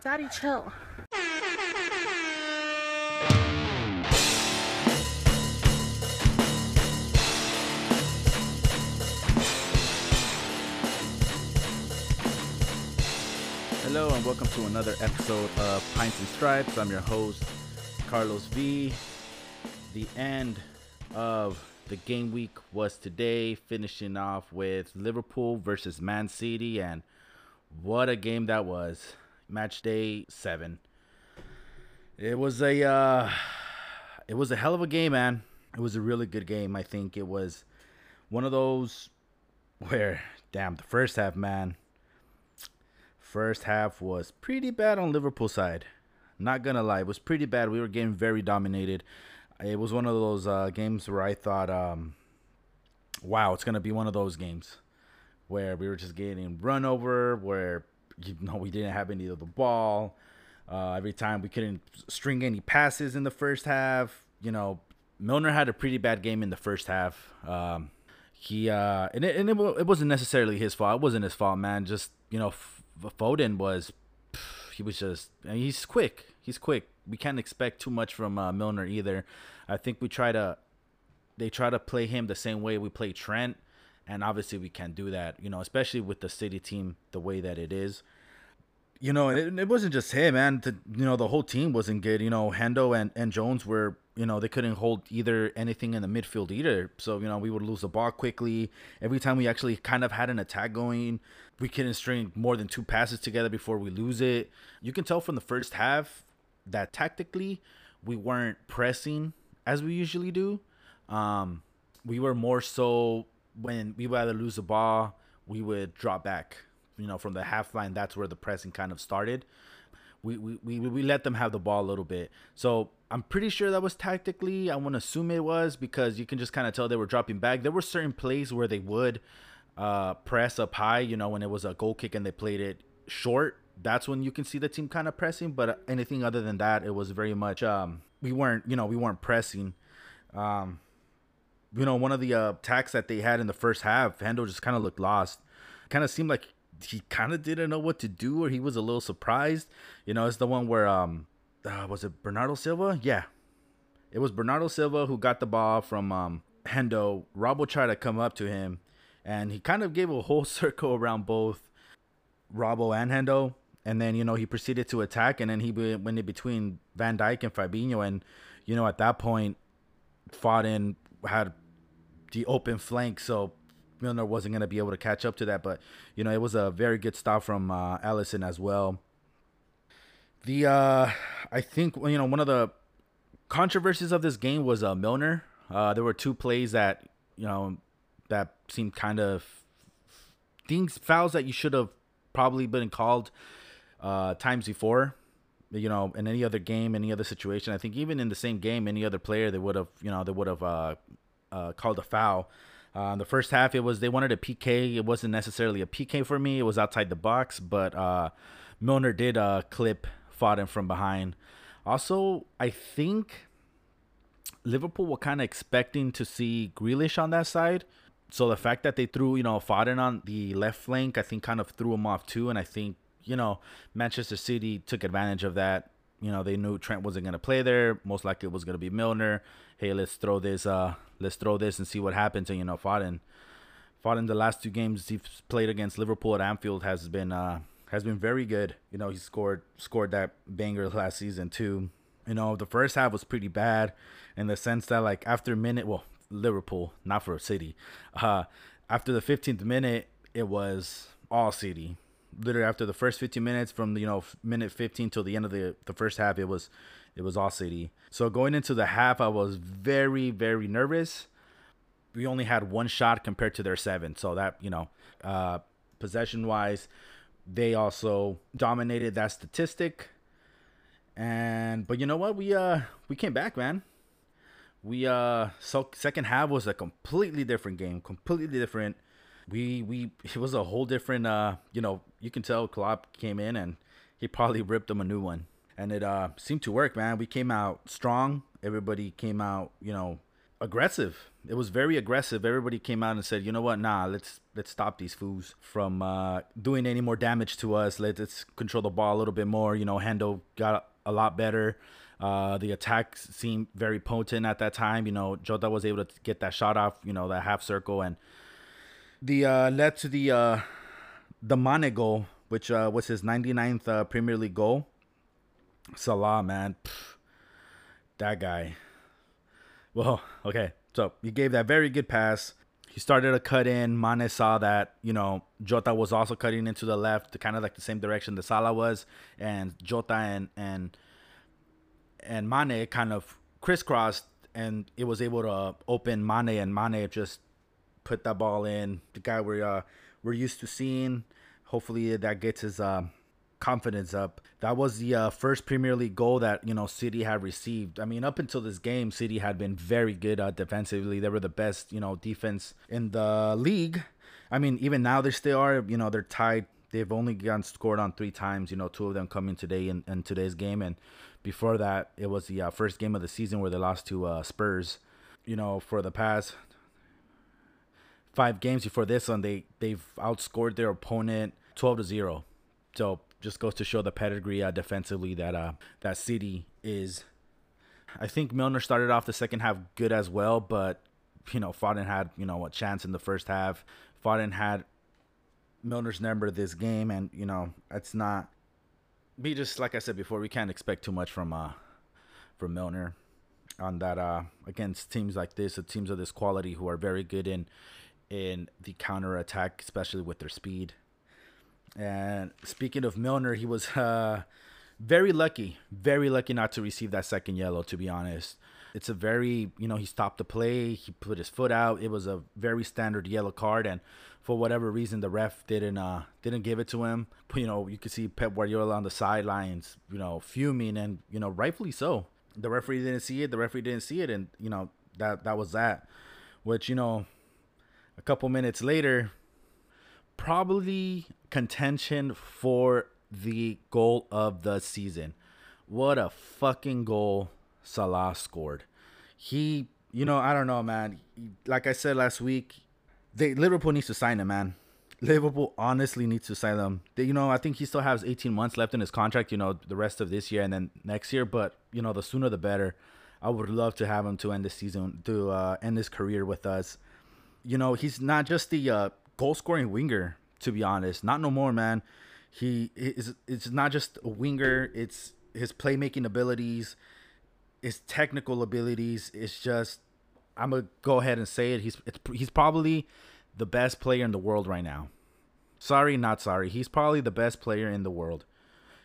Daddy, chill. Hello and welcome to another episode of Pints and Stripes. I'm your host, Carlos V. The end of the game week was today, finishing off with Liverpool versus Man City, and what a game that was. Match day seven. It was a uh, it was a hell of a game, man. It was a really good game. I think it was one of those where, damn, the first half, man. First half was pretty bad on Liverpool side. Not gonna lie, it was pretty bad. We were getting very dominated. It was one of those uh, games where I thought, um, wow, it's gonna be one of those games where we were just getting run over, where you know we didn't have any of the ball. Uh, every time we couldn't string any passes in the first half. You know, Milner had a pretty bad game in the first half. Um, he uh, and it, and it, it wasn't necessarily his fault. It wasn't his fault, man. Just you know, Foden was he was just he's quick. He's quick. We can't expect too much from uh, Milner either. I think we try to they try to play him the same way we play Trent, and obviously we can't do that. You know, especially with the City team the way that it is. You know, it, it wasn't just him, man. The, you know, the whole team wasn't good. You know, Hendo and, and Jones were you know they couldn't hold either anything in the midfield either so you know we would lose the ball quickly every time we actually kind of had an attack going we couldn't string more than two passes together before we lose it you can tell from the first half that tactically we weren't pressing as we usually do um, we were more so when we would either lose the ball we would drop back you know from the half line that's where the pressing kind of started we, we, we, we let them have the ball a little bit. So I'm pretty sure that was tactically. I want to assume it was because you can just kind of tell they were dropping back. There were certain plays where they would uh, press up high, you know, when it was a goal kick and they played it short. That's when you can see the team kind of pressing. But anything other than that, it was very much um, we weren't, you know, we weren't pressing. Um, you know, one of the uh, attacks that they had in the first half, Hendo just kind of looked lost. Kind of seemed like he kind of didn't know what to do or he was a little surprised. You know, it's the one where um uh, was it Bernardo Silva? Yeah. It was Bernardo Silva who got the ball from um Hendo. Robbo tried to come up to him and he kind of gave a whole circle around both Robbo and Hendo. And then, you know, he proceeded to attack and then he went in between Van Dijk and Fabinho. And, you know, at that point, Foden had the open flank. So Milner wasn't going to be able to catch up to that. But, you know, it was a very good stop from uh, Alisson as well. The, uh, I think, you know, one of the controversies of this game was uh, Milner. Uh, there were two plays that, you know, that seemed kind of things, fouls that you should have probably been called uh, times before you know, in any other game, any other situation. I think even in the same game, any other player, they would have, you know, they would have uh, uh, called a foul. Uh, the first half, it was they wanted a PK. It wasn't necessarily a PK for me. It was outside the box, but uh, Milner did uh, clip Foden from behind. Also, I think Liverpool were kind of expecting to see Grealish on that side. So the fact that they threw, you know, Foden on the left flank, I think kind of threw him off too. And I think, you know, Manchester City took advantage of that. You know, they knew Trent wasn't going to play there. Most likely it was going to be Milner. Hey, let's throw this uh let's throw this and see what happens. And you know, Foden, Foden, the last two games he's played against Liverpool at Anfield has been uh, has been very good. You know, he scored scored that banger last season too. You know, the first half was pretty bad in the sense that like after a minute, well, Liverpool, not for City. Uh, after the 15th minute, it was all City. Literally after the first 15 minutes, from you know minute 15 till the end of the the first half, it was it was all City. So going into the half, I was very, very nervous. We only had one shot compared to their seven. So that, you know, uh, possession wise, they also dominated that statistic. And but you know what? We uh we came back, man. We uh so second half was a completely different game, completely different. We we it was a whole different uh you know, you can tell Klopp came in and he probably ripped them a new one and it uh, seemed to work, man. We came out strong. Everybody came out, you know, aggressive. It was very aggressive. Everybody came out and said, "You know what? Nah, let's let's stop these fools from uh, doing any more damage to us. Let's, control the ball a little bit more." You know, Hendo got a lot better. Uh, the attack seemed very potent at that time. You know, Jota was able to get that shot off. You know, that half circle, and the uh, led to the uh, the Mane goal, which uh, was his 99th uh, Premier League goal. Salah, man, Pff, that guy. Well, okay. So he gave that very good pass. He started a cut in. Mane saw that, you know, Jota was also cutting into the left, kind of like the same direction that Salah was, and Jota and and and Mane kind of crisscrossed, and it was able to open Mane, and Mane just put that ball in. The guy we're uh, we're used to seeing. Hopefully that gets his uh, confidence up. That was the uh, first Premier League goal that you know City had received. I mean, up until this game, City had been very good uh, defensively. They were the best, you know, defense in the league. I mean, even now they still are. You know, they're tied. They've only gotten scored on three times. You know, two of them coming today in, in today's game, and before that, it was the uh, first game of the season where they lost to uh, Spurs. You know, for the past five games before this one, they they've outscored their opponent twelve to zero. So just goes to show the pedigree uh, defensively that uh that City is. I think Milner started off the second half good as well, but you know Foden had you know a chance in the first half. Foden had Milner's number this game, and you know it's not we just like I said before, we can't expect too much from uh from Milner on that uh against teams like this, or teams of this quality who are very good in in the counter attack, especially with their speed. And speaking of Milner, he was uh very lucky, very lucky not to receive that second yellow, to be honest. It's a very, you know, he stopped the play, he put his foot out. It was a very standard yellow card, and for whatever reason, the ref didn't uh didn't give it to him. But, you know, you could see Pep Guardiola on the sidelines, you know, fuming, and you know, rightfully so. The referee didn't see it. The referee didn't see it, and you know that that was that. Which you know, a couple minutes later, probably contention for the goal of the season. What a fucking goal Salah scored. He, you know, I don't know, man. Like I said last week, they Liverpool needs to sign him, man. Liverpool honestly needs to sign him. They, you know, I think he still has 18 months left in his contract. You know, the rest of this year and then next year. But you know, the sooner the better. I would love to have him to end the season, to uh, end his career with us. You know, he's not just the uh, goal scoring winger. To be honest, not no more, man. He is. It's not just a winger. It's his playmaking abilities, his technical abilities. It's just. I'm gonna go ahead and say it. He's he's probably the best player in the world right now. Sorry, not sorry. He's probably the best player in the world.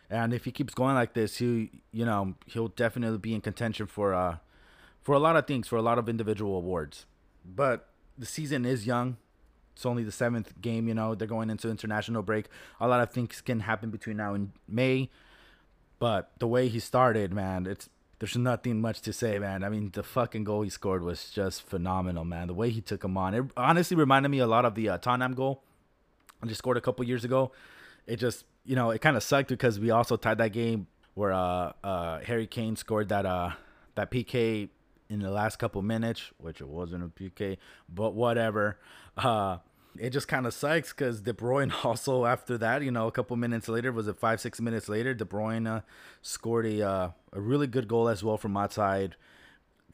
And if he keeps going like this, he you know, he'll definitely be in contention for uh for a lot of things, for a lot of individual awards. But the season is young. It's only the seventh game, you know, they're going into international break. A lot of things can happen between now and May. But the way he started, man, it's there's nothing much to say, man. I mean, the fucking goal he scored was just phenomenal, man. The way he took him on, it honestly reminded me a lot of the uh, Tottenham goal I just scored a couple years ago. It just, you know, it kind of sucked because we also tied that game where uh, uh, Harry Kane scored that uh, that PK in the last couple minutes, which it wasn't a PK, but whatever. Uh, it just kind of sucks because De Bruyne also after that, you know, a couple minutes later, was it five six minutes later, De Bruyne uh, scored a uh, a really good goal as well from outside.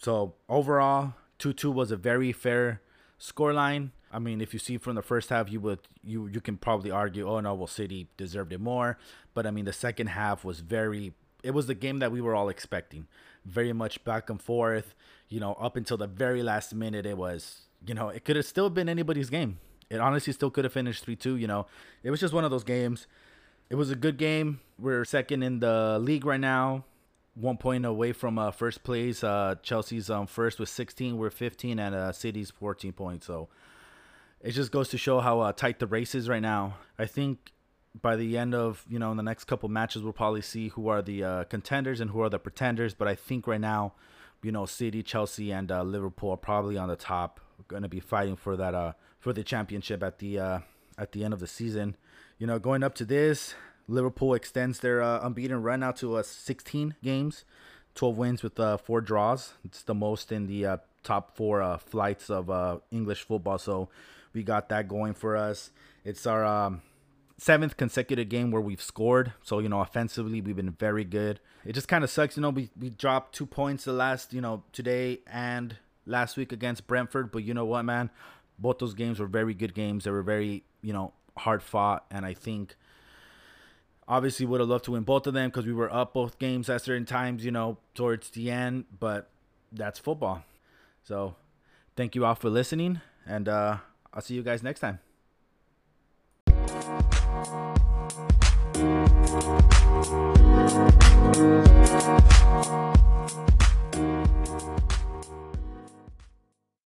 So overall, two two was a very fair scoreline. I mean, if you see from the first half, you would you you can probably argue, oh no, well City deserved it more. But I mean, the second half was very. It was the game that we were all expecting. Very much back and forth. You know, up until the very last minute, it was. You know, it could have still been anybody's game it honestly still could have finished 3 2. You know, it was just one of those games. It was a good game. We're second in the league right now, one point away from uh, first place. Uh, Chelsea's um, first with 16. We're 15, and uh, City's 14 points. So it just goes to show how uh, tight the race is right now. I think by the end of you know in the next couple matches we'll probably see who are the uh, contenders and who are the pretenders but i think right now you know city chelsea and uh, liverpool are probably on the top going to be fighting for that uh for the championship at the uh at the end of the season. You know, going up to this, Liverpool extends their uh, unbeaten run out to uh, 16 games, 12 wins with uh, four draws. It's the most in the uh, top four uh, flights of uh, English football. So we got that going for us. It's our um, seventh consecutive game where we've scored. So, you know, offensively, we've been very good. It just kind of sucks. You know, we, we dropped two points the last, you know, today and last week against Brentford. But you know what, man? Both those games were very good games. They were very, you know, hard fought. And I think obviously would have loved to win both of them because we were up both games at certain times, you know, towards the end. But that's football. So thank you all for listening. And uh, I'll see you guys next time.